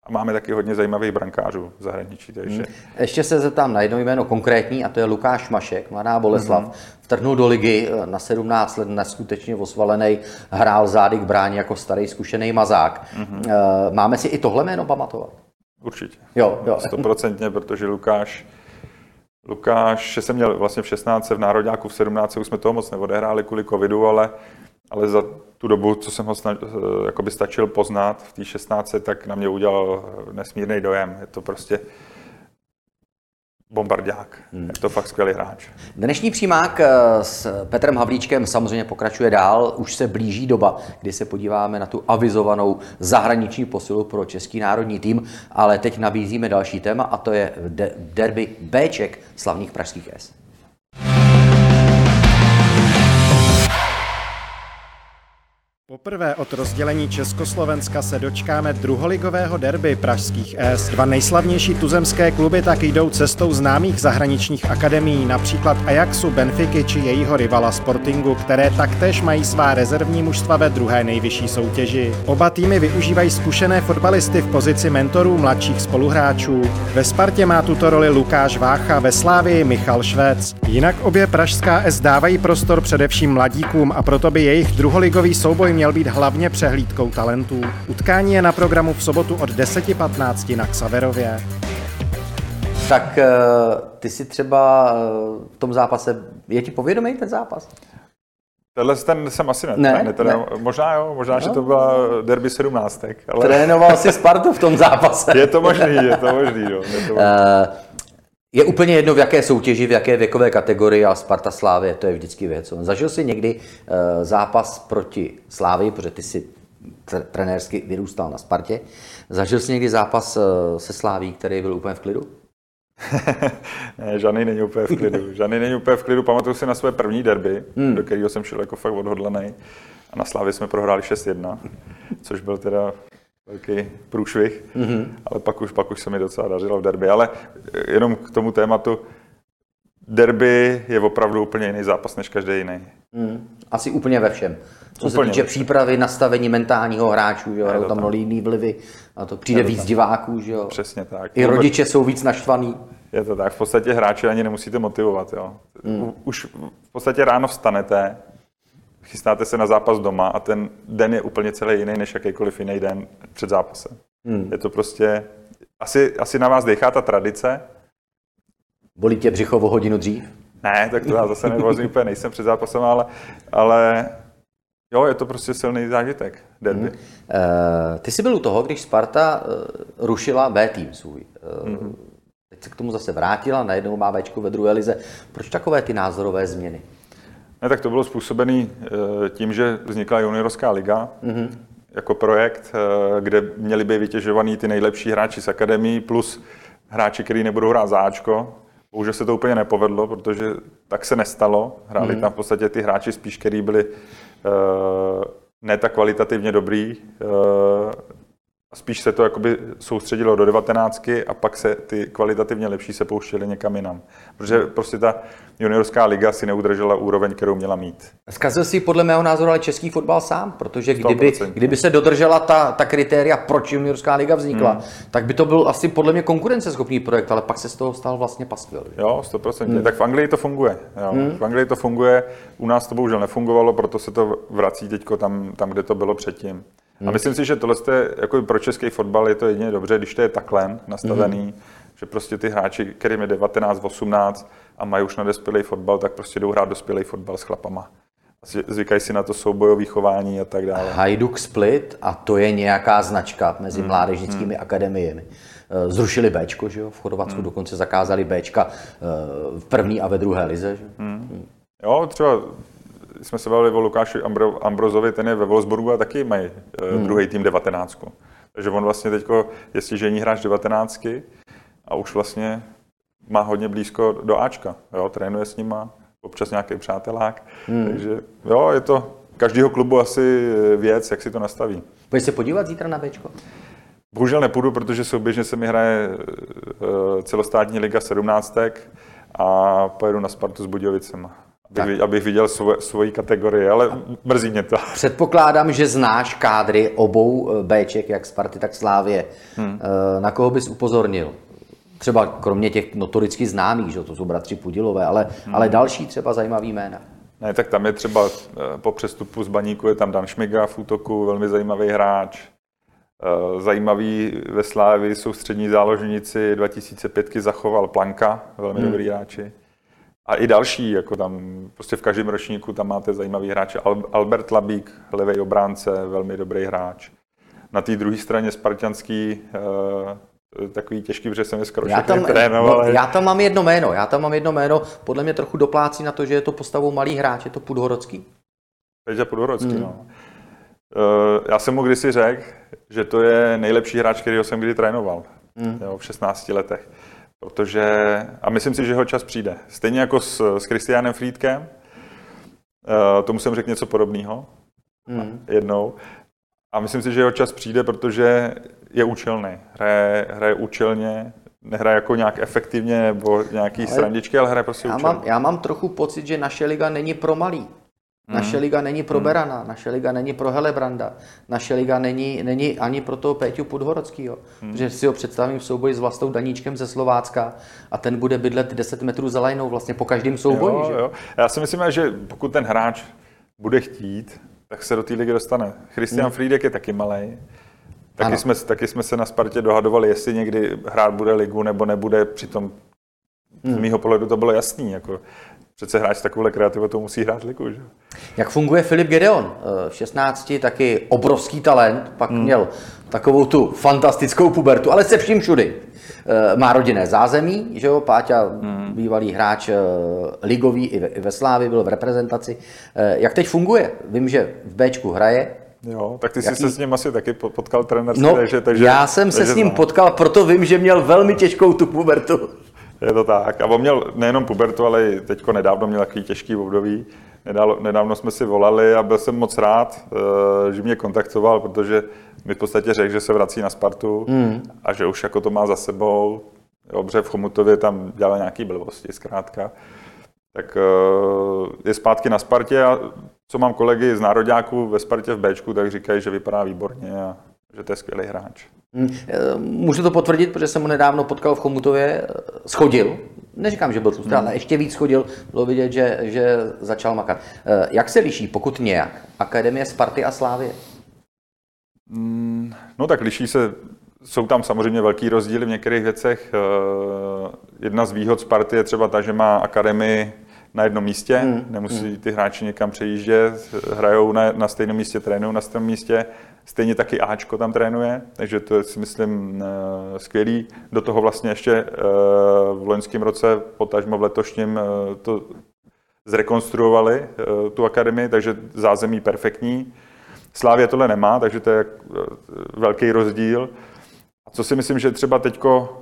A máme taky hodně zajímavých brankářů v zahraničí. Takže... Hmm. Ještě se zeptám na jedno jméno konkrétní, a to je Lukáš Mašek, mladá Boleslav. Hmm. Vtrhnul do ligy eh, na 17 let, neskutečně osvalený, hrál zády k bráně jako starý zkušený mazák. Hmm. Máme si i tohle jméno pamatovat? Určitě. Jo, jo. <laughs> Stoprocentně, protože Lukáš Lukáš jsem měl vlastně v 16 v Národňáku, v 17 už jsme toho moc neodehráli kvůli covidu, ale ale za tu dobu, co jsem ho snaž, eh, jakoby stačil poznat v té 16, tak na mě udělal nesmírný dojem. Je to prostě bombardák. Hmm. Je to fakt skvělý hráč. Dnešní přímák eh, s Petrem Havlíčkem samozřejmě pokračuje dál. Už se blíží doba, kdy se podíváme na tu avizovanou zahraniční posilu pro český národní tým, ale teď nabízíme další téma a to je derby Bček slavných pražských S. Poprvé od rozdělení Československa se dočkáme druholigového derby pražských S. Dva nejslavnější tuzemské kluby tak jdou cestou známých zahraničních akademií, například Ajaxu, Benfiky či jejího rivala Sportingu, které taktéž mají svá rezervní mužstva ve druhé nejvyšší soutěži. Oba týmy využívají zkušené fotbalisty v pozici mentorů mladších spoluhráčů. Ve Spartě má tuto roli Lukáš Vácha, ve Slávii Michal Švec. Jinak obě pražská S dávají prostor především mladíkům a proto by jejich druholigový souboj měl být hlavně přehlídkou talentů. Utkání je na programu v sobotu od 10.15 na Xaverově. Tak eh, ty si třeba eh, v tom zápase, je ti povědomý ten zápas? Tenhle ten jsem asi ne. ne, ne, ne. Možná jo, možná, no. že to byla derby 17. Ale... Trénoval si Spartu v tom <laughs> zápase. je to možný, je to možný. Jo. Je, to možný. Uh, je úplně jedno, v jaké soutěži, v jaké věkové kategorii, a Sparta Slávě, to je vždycky věc. Zažil jsi někdy uh, zápas proti Slávii, protože ty si trenérsky vyrůstal na Spartě. Zažil jsi někdy zápas uh, se Sláví, který byl úplně v klidu? <laughs> ne, žádný není úplně v klidu. <laughs> Žádný není úplně v klidu. Pamatuju si na své první derby, hmm. do kterého jsem šel jako fakt odhodlaný. A na Slávě jsme prohráli 6-1, což byl teda velký průšvih, mm-hmm. ale pak už, pak už se mi docela dařilo v derby. Ale jenom k tomu tématu, derby je opravdu úplně jiný zápas než každý jiný. Mm, asi úplně ve všem. Co úplně se týče přípravy, nastavení mentálního hráčů, že jo, tam mnoho jiný vlivy a to přijde víc tam. diváků, že jo. Přesně tak. I rodiče jsou víc naštvaný. Je to tak, v podstatě hráče ani nemusíte motivovat, jo. Mm. Už v podstatě ráno vstanete, chystáte se na zápas doma a ten den je úplně celý jiný než jakýkoliv jiný den před zápasem. Hmm. Je to prostě, asi, asi na vás dechá ta tradice. Bolí tě břicho o hodinu dřív? Ne, tak to já zase nervózní úplně nejsem před zápasem, ale, ale jo, je to prostě silný zážitek, derby. Hmm. Uh, ty jsi byl u toho, když Sparta uh, rušila B tým svůj. Uh, hmm. Teď se k tomu zase vrátila, najednou má Bčko ve druhé lize. Proč takové ty názorové změny? Ne, tak to bylo způsobené eh, tím, že vznikla juniorská liga mm-hmm. jako projekt, eh, kde měli by vytěžovaný ty nejlepší hráči z akademii plus hráči, kteří nebudou hrát záčko. Bohužel se to úplně nepovedlo, protože tak se nestalo. Hráli mm-hmm. tam v podstatě ty hráči spíš, kteří byli uh, ne tak kvalitativně dobrý, uh, spíš se to jakoby soustředilo do devatenáctky a pak se ty kvalitativně lepší se pouštěly někam jinam. Protože prostě ta juniorská liga si neudržela úroveň, kterou měla mít. Zkazil si podle mého názoru ale český fotbal sám, protože kdyby, kdyby se dodržela ta, ta kritéria, proč juniorská liga vznikla, hmm. tak by to byl asi podle mě konkurenceschopný projekt, ale pak se z toho stal vlastně paskvil. Jo, 100%. Hmm. Tak v Anglii to funguje. Jo. Hmm. V Anglii to funguje, u nás to bohužel nefungovalo, proto se to vrací teď tam, tam, kde to bylo předtím. A myslím si, že tohle je, jako pro český fotbal je to jedině dobře, když to je takhle nastavený, hmm. že prostě ty hráči, kterým je 19, 18 a mají už na dospělý fotbal, tak prostě jdou hrát dospělý fotbal s chlapama. Zvykají si na to soubojové chování a tak dále. Hajduk Split, a to je nějaká značka mezi hmm. mládežnickými hmm. akademiemi. Eh, zrušili Bčko, že jo? v Chorvatsku hmm. dokonce zakázali Bčka eh, v první a ve druhé lize. Že? Hmm. Hmm. Jo, třeba jsme se bavili o Lukáši Ambro, Ambrozovi, ten je ve Wolfsburgu a taky mají hmm. druhý tým 19. Takže on vlastně teď je stěžení hráč 19 a už vlastně má hodně blízko do Ačka. Jo, trénuje s nima, občas nějaký přátelák. Hmm. Takže jo, je to každého klubu asi věc, jak si to nastaví. Pojď se podívat zítra na Bčko? Bohužel nepůjdu, protože souběžně se mi hraje eh, celostátní liga 17 a pojedu na Spartu s Budějovicema. Abych, abych viděl svoje, svoji kategorii, ale mrzí mě to. Předpokládám, že znáš kádry obou eh, Bček, jak Sparty, tak Slávě. Hmm. Eh, na koho bys upozornil? Třeba kromě těch notoricky známých, že to jsou bratři Pudilové, ale, hmm. ale další třeba zajímavý jména. Ne, tak tam je třeba po přestupu z Baníku je tam Dan Šmiga v útoku, velmi zajímavý hráč. Eh, zajímavý ve Slávi jsou střední záložníci 2005 zachoval Planka, velmi hmm. dobrý hráči. A i další, jako tam prostě v každém ročníku tam máte zajímavý hráče. Albert Labík, levý obránce, velmi dobrý hráč. Na té druhé straně Spartanský, uh, takový těžký, protože jsem je skoro já tam, trénoval. No, já tam mám jedno jméno, já tam mám jedno jméno, podle mě trochu doplácí na to, že je to postavou malý hráč, je to Pudhorodský. Peťa Pudhorodský, hmm. no. Uh, já jsem mu kdysi řekl, že to je nejlepší hráč, který jsem kdy trénoval mm. jo, v 16 letech. Protože, a myslím si, že jeho čas přijde. Stejně jako s, s Christianem Friedkem, uh, tomu jsem řekl něco podobného mm. jednou. A myslím si, že jeho čas přijde, protože je účelný. Hraje, hraje účelně, nehraje jako nějak efektivně nebo nějaký ale srandičky, ale hraje prostě já účelně. Mám, já mám trochu pocit, že naše liga není pro malý. Naše mhm. liga není pro mhm. Berana, naše liga není pro Helebranda, naše liga není, není ani pro toho Péťu Podhorodského. Hmm. Protože si ho představím v souboji s vlastou Daníčkem ze Slovácka a ten bude bydlet 10 metrů za lajnou vlastně po každém souboji. Jo, že? Jo. Já si myslím, že pokud ten hráč bude chtít, tak se do té ligy dostane. Christian hmm. Friedek je taky malý. Taky jsme, taky jsme se na Spartě dohadovali, jestli někdy hrát bude ligu nebo nebude, přitom hmm. z mého pohledu to bylo jasný. Jako přece hráč s takovou kreativitou musí hrát ligu. Že? Jak funguje Filip Gedeon? Eh, v 16 taky obrovský talent, pak hmm. měl takovou tu fantastickou pubertu, ale se vším všudy. Eh, má rodinné zázemí, že jo, Páťa, hmm. bývalý hráč eh, ligový i ve Slávi, byl v reprezentaci. Jak teď funguje? Vím, že v Bčku hraje, Jo, tak ty jsi Jaký... se s ním asi taky potkal trenér. No, takže, takže, já jsem takže se s ním znám. potkal, proto vím, že měl velmi těžkou tu pubertu. Je to tak. A on měl nejenom pubertu, ale i teďko nedávno měl takový těžký období. Nedávno, nedávno jsme si volali a byl jsem moc rád, eh, že mě kontaktoval, protože mi v podstatě řekl, že se vrací na Spartu mm. a že už jako to má za sebou. Dobře, v Chomutově tam dělal nějaký blbosti zkrátka. Tak eh, je zpátky na Spartě a co mám kolegy z nároďáků ve Spartě v Bčku, tak říkají, že vypadá výborně a že to je skvělý hráč. Hmm. Eh, můžu to potvrdit, protože jsem mu nedávno potkal v Chomutově, eh, schodil, neříkám, že byl tlustý, hmm. ale ještě víc schodil, bylo vidět, že, že začal makat. Eh, jak se liší, pokud nějak, Akademie Sparty a Slávy? Hmm, no tak liší se, jsou tam samozřejmě velký rozdíly v některých věcech. Jedna z výhod Sparty je třeba ta, že má akademii na jednom místě, hmm. nemusí hmm. ty hráči někam přejíždět, hrajou na, na stejném místě, trénují na stejném místě. Stejně taky Ačko tam trénuje, takže to je si myslím eh, skvělý. Do toho vlastně ještě eh, v loňském roce, potažmo v letošním, eh, to zrekonstruovali tu akademii, takže zázemí perfektní. Slávě tohle nemá, takže to je velký rozdíl. A co si myslím, že třeba teďko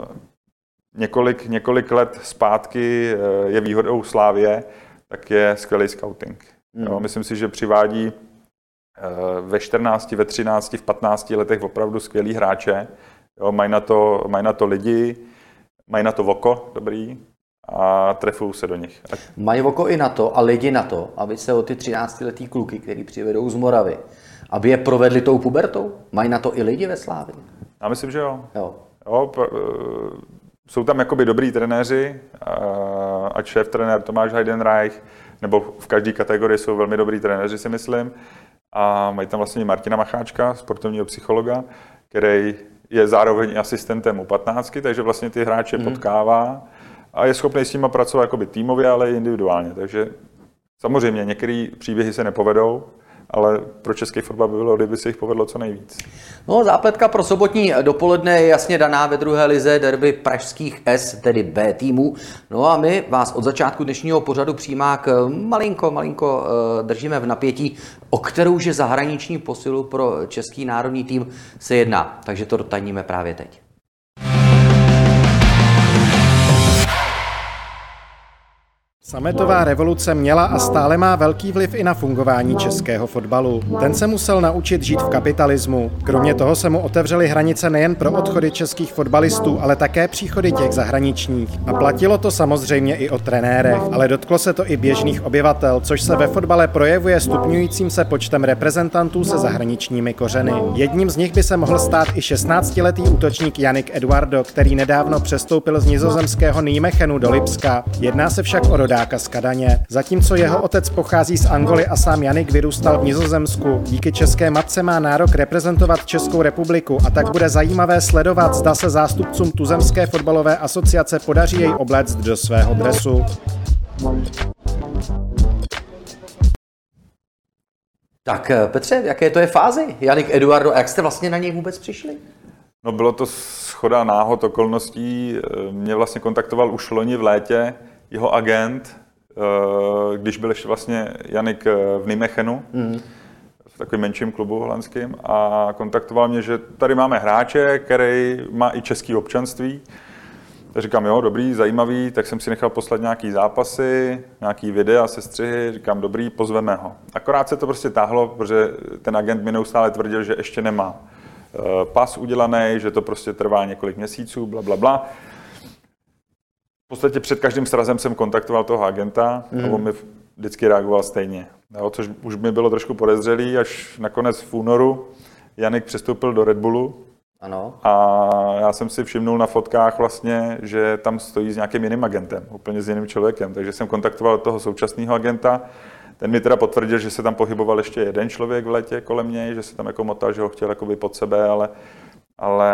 několik, několik let zpátky je výhodou Slávě, tak je skvělý scouting. Hmm. Jo, myslím si, že přivádí ve 14, ve 13, v 15 letech opravdu skvělí hráče. Jo, mají, na to, mají na to lidi, mají na to voko dobrý a trefují se do nich. A... Mají voko i na to a lidi na to, aby se o ty 13-letý kluky, který přivedou z Moravy, aby je provedli tou pubertou? Mají na to i lidi ve Slávě? Já myslím, že jo. jo. jo pr- eh, jsou tam jakoby dobrý trenéři, ať šéf trenér Tomáš Heidenreich, nebo v každé kategorii jsou velmi dobrý trenéři, si myslím a mají tam vlastně Martina Macháčka, sportovního psychologa, který je zároveň asistentem u 15, takže vlastně ty hráče mm. potkává a je schopný s nimi pracovat jakoby týmově, ale i individuálně. Takže samozřejmě některé příběhy se nepovedou, ale pro český fotbal by bylo, kdyby se jich povedlo co nejvíc. No, zápletka pro sobotní dopoledne je jasně daná ve druhé lize derby pražských S, tedy B týmů. No a my vás od začátku dnešního pořadu přijímák malinko, malinko eh, držíme v napětí, o kterou že zahraniční posilu pro český národní tým se jedná. Takže to dotajníme právě teď. Sametová revoluce měla a stále má velký vliv i na fungování českého fotbalu. Ten se musel naučit žít v kapitalismu. Kromě toho se mu otevřely hranice nejen pro odchody českých fotbalistů, ale také příchody těch zahraničních. A platilo to samozřejmě i o trenérech, ale dotklo se to i běžných obyvatel, což se ve fotbale projevuje stupňujícím se počtem reprezentantů se zahraničními kořeny. Jedním z nich by se mohl stát i 16-letý útočník Janik Eduardo, který nedávno přestoupil z nizozemského Nijmechenu do Lipska. Jedná se však o rodáka z Kadaně. Zatímco jeho otec pochází z Angoly a sám Janik vyrůstal v Nizozemsku, díky české matce má nárok reprezentovat Českou republiku a tak bude zajímavé sledovat, zda se zástupcům Tuzemské fotbalové asociace podaří jej obléct do svého dresu. Tak Petře, v jaké to je fázi? Janik Eduardo, a jak jste vlastně na něj vůbec přišli? No bylo to schoda náhod okolností. Mě vlastně kontaktoval už loni v létě jeho agent, eh, když byl ještě vlastně Janik eh, v Nimechenu, mm. v takovém menším klubu holandským, a kontaktoval mě, že tady máme hráče, který má i český občanství. Tak říkám, jo, dobrý, zajímavý, tak jsem si nechal poslat nějaký zápasy, nějaký videa, sestřihy, říkám, dobrý, pozveme ho. Akorát se to prostě táhlo, protože ten agent mi neustále tvrdil, že ještě nemá eh, pas udělaný, že to prostě trvá několik měsíců, bla, bla, bla podstatě před každým srazem jsem kontaktoval toho agenta mm. a on mi vždycky reagoval stejně. Jo, což už mi bylo trošku podezřelý, až nakonec v únoru Janik přestoupil do Red Bullu. Ano. A já jsem si všimnul na fotkách vlastně, že tam stojí s nějakým jiným agentem, úplně s jiným člověkem. Takže jsem kontaktoval toho současného agenta. Ten mi teda potvrdil, že se tam pohyboval ještě jeden člověk v letě kolem něj, že se tam jako motal, že ho chtěl jakoby pod sebe, ale ale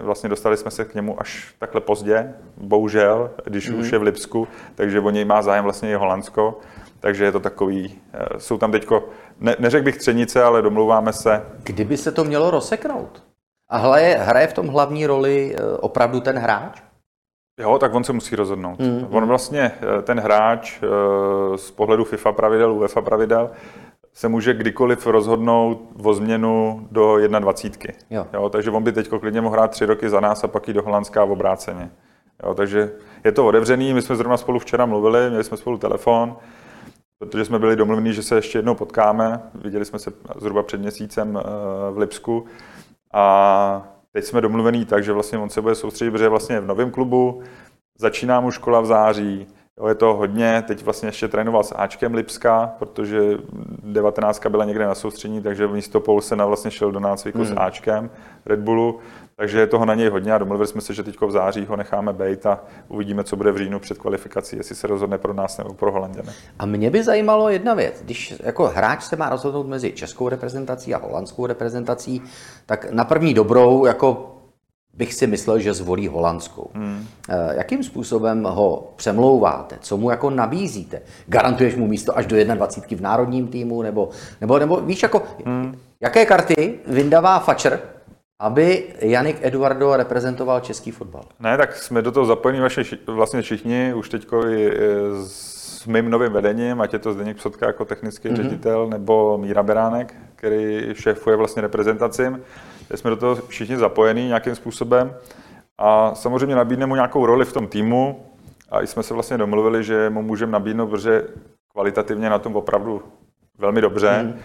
vlastně dostali jsme se k němu až takhle pozdě, bohužel, když mm. už je v Lipsku, takže o něj má zájem vlastně i Holandsko, takže je to takový, eh, jsou tam teďko, ne, neřekl bych třenice, ale domluváme se. Kdyby se to mělo rozseknout? A hraje, hraje v tom hlavní roli eh, opravdu ten hráč? Jo, tak on se musí rozhodnout. Mm. On vlastně, eh, ten hráč z pohledu FIFA pravidel, UEFA pravidel, se může kdykoliv rozhodnout o změnu do 21. Jo. Jo, takže on by teď klidně mohl hrát tři roky za nás a pak i do Holandska v obráceně. Jo, takže je to otevřený, my jsme zrovna spolu včera mluvili, měli jsme spolu telefon, protože jsme byli domluvení, že se ještě jednou potkáme. Viděli jsme se zhruba před měsícem eh, v Lipsku a teď jsme domluvení tak, že vlastně on se bude soustředit, protože je vlastně v novém klubu, začíná mu škola v září, Jo, je to hodně, teď vlastně ještě trénoval s Ačkem Lipska, protože 19 byla někde na soustřední, takže v místo Poulsena vlastně šel do nácviku mm. s hmm. Ačkem Red Bullu, takže je toho na něj hodně a domluvili jsme se, že teď v září ho necháme být a uvidíme, co bude v říjnu před kvalifikací, jestli se rozhodne pro nás nebo pro Holanděny. A mě by zajímalo jedna věc, když jako hráč se má rozhodnout mezi českou reprezentací a holandskou reprezentací, tak na první dobrou jako bych si myslel, že zvolí holandskou. Hmm. Jakým způsobem ho přemlouváte? Co mu jako nabízíte? Garantuješ mu místo až do 21 v národním týmu? Nebo, nebo, nebo víš, jako, hmm. jaké karty vyndává Fatscher, aby Janik Eduardo reprezentoval český fotbal? Ne, tak jsme do toho zapojení vlastně všichni, už teď s mým novým vedením, ať je to Zdeněk Psotka jako technický ředitel, nebo Míra Beránek, který šéfuje vlastně reprezentacím jsme do toho všichni zapojení nějakým způsobem a samozřejmě nabídneme mu nějakou roli v tom týmu a jsme se vlastně domluvili, že mu můžeme nabídnout, protože kvalitativně na tom opravdu velmi dobře, mm.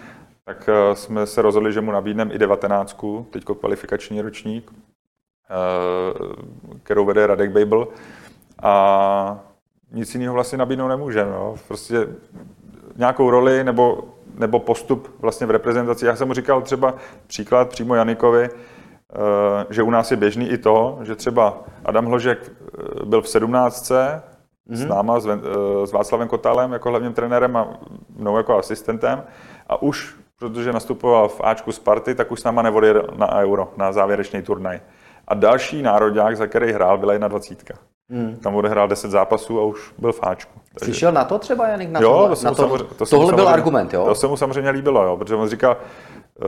tak eh, jsme se rozhodli, že mu nabídneme i 19, teďko kvalifikační ročník, eh, kterou vede Radek Babel a nic jiného vlastně nabídnout nemůžeme. No. Prostě nějakou roli nebo nebo postup vlastně v reprezentaci. Já jsem mu říkal třeba příklad přímo Janikovi, eh, že u nás je běžný i to, že třeba Adam Hložek eh, byl v 17. Mm-hmm. s mhm. náma, s, eh, Václavem Kotálem jako hlavním trenérem a mnou jako asistentem a už protože nastupoval v Ačku Sparty, tak už s náma nevodil na Euro, na závěrečný turnaj. A další národák, za který hrál, byla 21. Hmm. Tam odehrál 10 zápasů a už byl v Ačku. Takže... Přišel na to třeba Janik? Na jo, tohle, to na to, samozřejmě, to tohle byl argument, jo? To se mu samozřejmě líbilo, jo, protože on říkal, uh,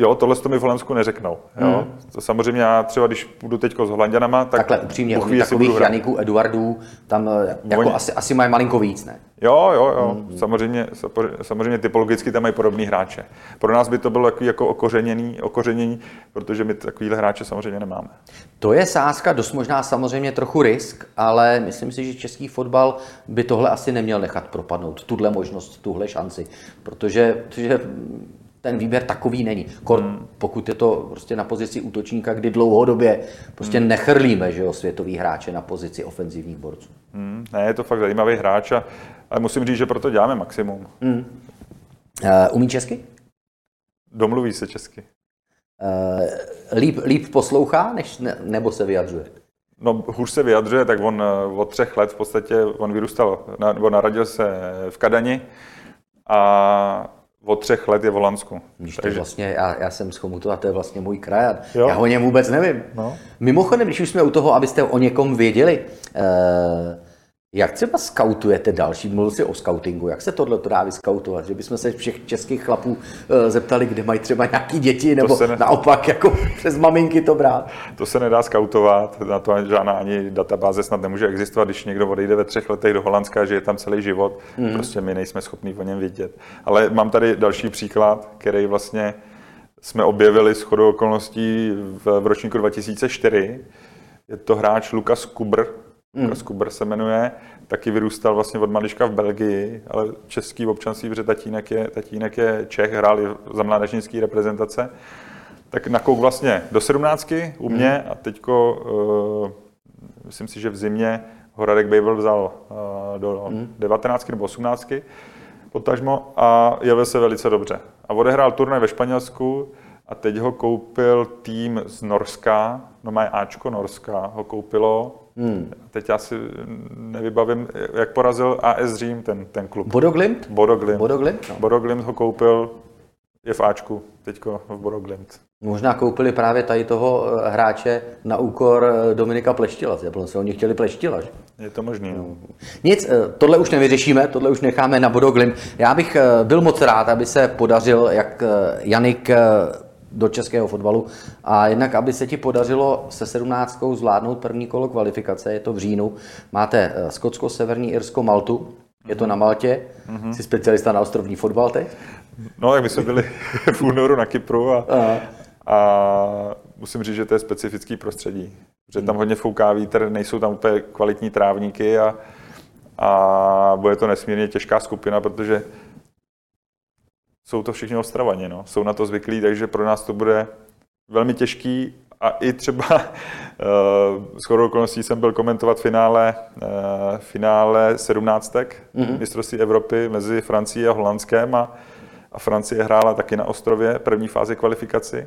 jo, tohle to mi v Holandsku neřeknou. Jo? Hmm. To samozřejmě já třeba, když půjdu teď s Holanděnama, tak Takhle upřímně, budu takových. Janiků, Eduardů, tam eh, jako Oni- asi, asi mají malinko víc, ne? Jo, jo, jo. Hmm. Samozřejmě, samozřejmě typologicky tam mají podobný hráče. Pro nás by to bylo takový jako okořeněný, okořenění, protože my takovýhle hráče samozřejmě nemáme. To je sázka, dost možná samozřejmě trochu risk, ale myslím si, že český fotbal by tohle asi neměl nechat propadnout, tuhle možnost, tuhle šanci, protože, protože ten výběr takový není. Kor, Hmm. pokud je to prostě na pozici útočníka, kdy dlouhodobě prostě Hmm. nechrlíme, že jo, světový hráče na pozici ofenzivních borců. Hmm, ne, je to fakt zajímavý hráč, a, ale musím říct, že proto děláme maximum. Uh, umí česky? Domluví se česky. Uh, líp, líp poslouchá, než ne, nebo se vyjadřuje? No, hůř se vyjadřuje, tak on eh, od třech let v podstatě, on vyrůstal, nebo narodil se v Kadani a od třech let je v Holandsku. Když to vlastně, já, já jsem z Chomutu a to je vlastně můj kraj a Jo. já o něm vůbec nevím. No. Mimochodem, když už jsme u toho, abyste o někom věděli, eh, jak třeba skautujete další, mluvil si o skautingu, jak se tohle to dá vyskautovat, že bychom se všech českých chlapů eh, zeptali, kde mají třeba nějaký děti, nebo ne- naopak jako přes maminky to brát. To se nedá skautovat, na to žádná ani databáze snad nemůže existovat, když někdo odejde ve třech letech do Holandska, že je tam celý život, mm. prostě my nejsme schopni o něm vědět. Ale mám tady další příklad, který vlastně jsme objevili s chodou okolností v, v ročníku 2004. Je to hráč Lukas Kubr, mm. Se jmenuje, taky vyrůstal vlastně od malička v Belgii, ale český občanství, protože tatínek je, tatínek je Čech, hrál za mládežnický reprezentace tak nakouk vlastně do sedmnáctky u mě a teďko, uh, myslím si, že v zimě ho Radek Bejbel vzal uh, do devatenáctky nebo osmnáctky potažmo a jel se velice dobře. A odehrál turnaj ve Španělsku a teď ho koupil tým z Norska, no má Ačko Norska, ho koupilo. Hmm. Teď já si nevybavím, jak porazil AS Řím ten, ten klub. Bodoglimt? Bodo Glimt. Bodo Glimt, no. Bodo Glimt ho koupil, je v Ačku, teďko v Bodo Glimt. Možná koupili právě tady toho eh, hráče na úkor eh, Dominika Pleštila, protože se oni chtěli Pleštila, že? Je to možný. No. Nic, eh, tohle už nevyřešíme, tohle už necháme na Bodoglim. Já bych byl moc rád, aby se podařil, jak Janik do českého fotbalu a jednak, aby se ti podařilo se 17. zvládnout první kolo kvalifikace, je to v říjnu. Máte eh, Skotsko, Severní Irsko, Maltu, je to na Maltě, Mhm. jsi specialista na ostrovní fotbal teď? no, tak my jsme byli <laughs> v únoru na Kypru a, Aha. a musím říct, že to je specifický prostředí. Že tam hodně fouká vítr, nejsou tam úplně kvalitní trávníky a, a bude to nesmírně těžká skupina, protože jsou to všichni Ostravani, no. jsou na to zvyklí, takže pro nás to bude velmi těžký a i třeba <laughs> uh, s chodou okolností jsem byl komentovat finále, uh, finále sedmnáctek mm-hmm. mistrovství Evropy mezi Francií a Holandskem a, a Francie hrála taky na ostrově první fázi kvalifikaci,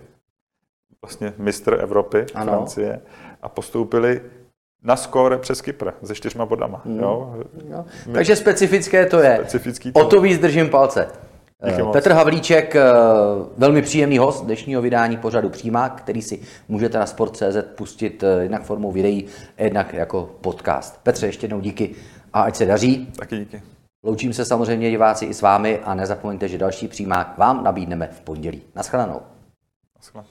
vlastně mistr Evropy Ano. Francie a postoupili na skóre přes Kypr se čtyřma bodama. Mm. Jo? No. Takže specifické to je. Specifický to O to víc držím palce. Díky Eh, moc. Petr Havlíček, eh, velmi příjemný host dnešního vydání pořadu Přímák, který si můžete na sport.cz pustit eh, jednak formou videí, jednak jako podcast. Petře, ještě jednou díky a ať se daří. Taky díky. Loučím se samozřejmě diváci i s vámi a nezapomeňte, že další přímák vám nabídneme v pondělí. Naschledanou. Naschle.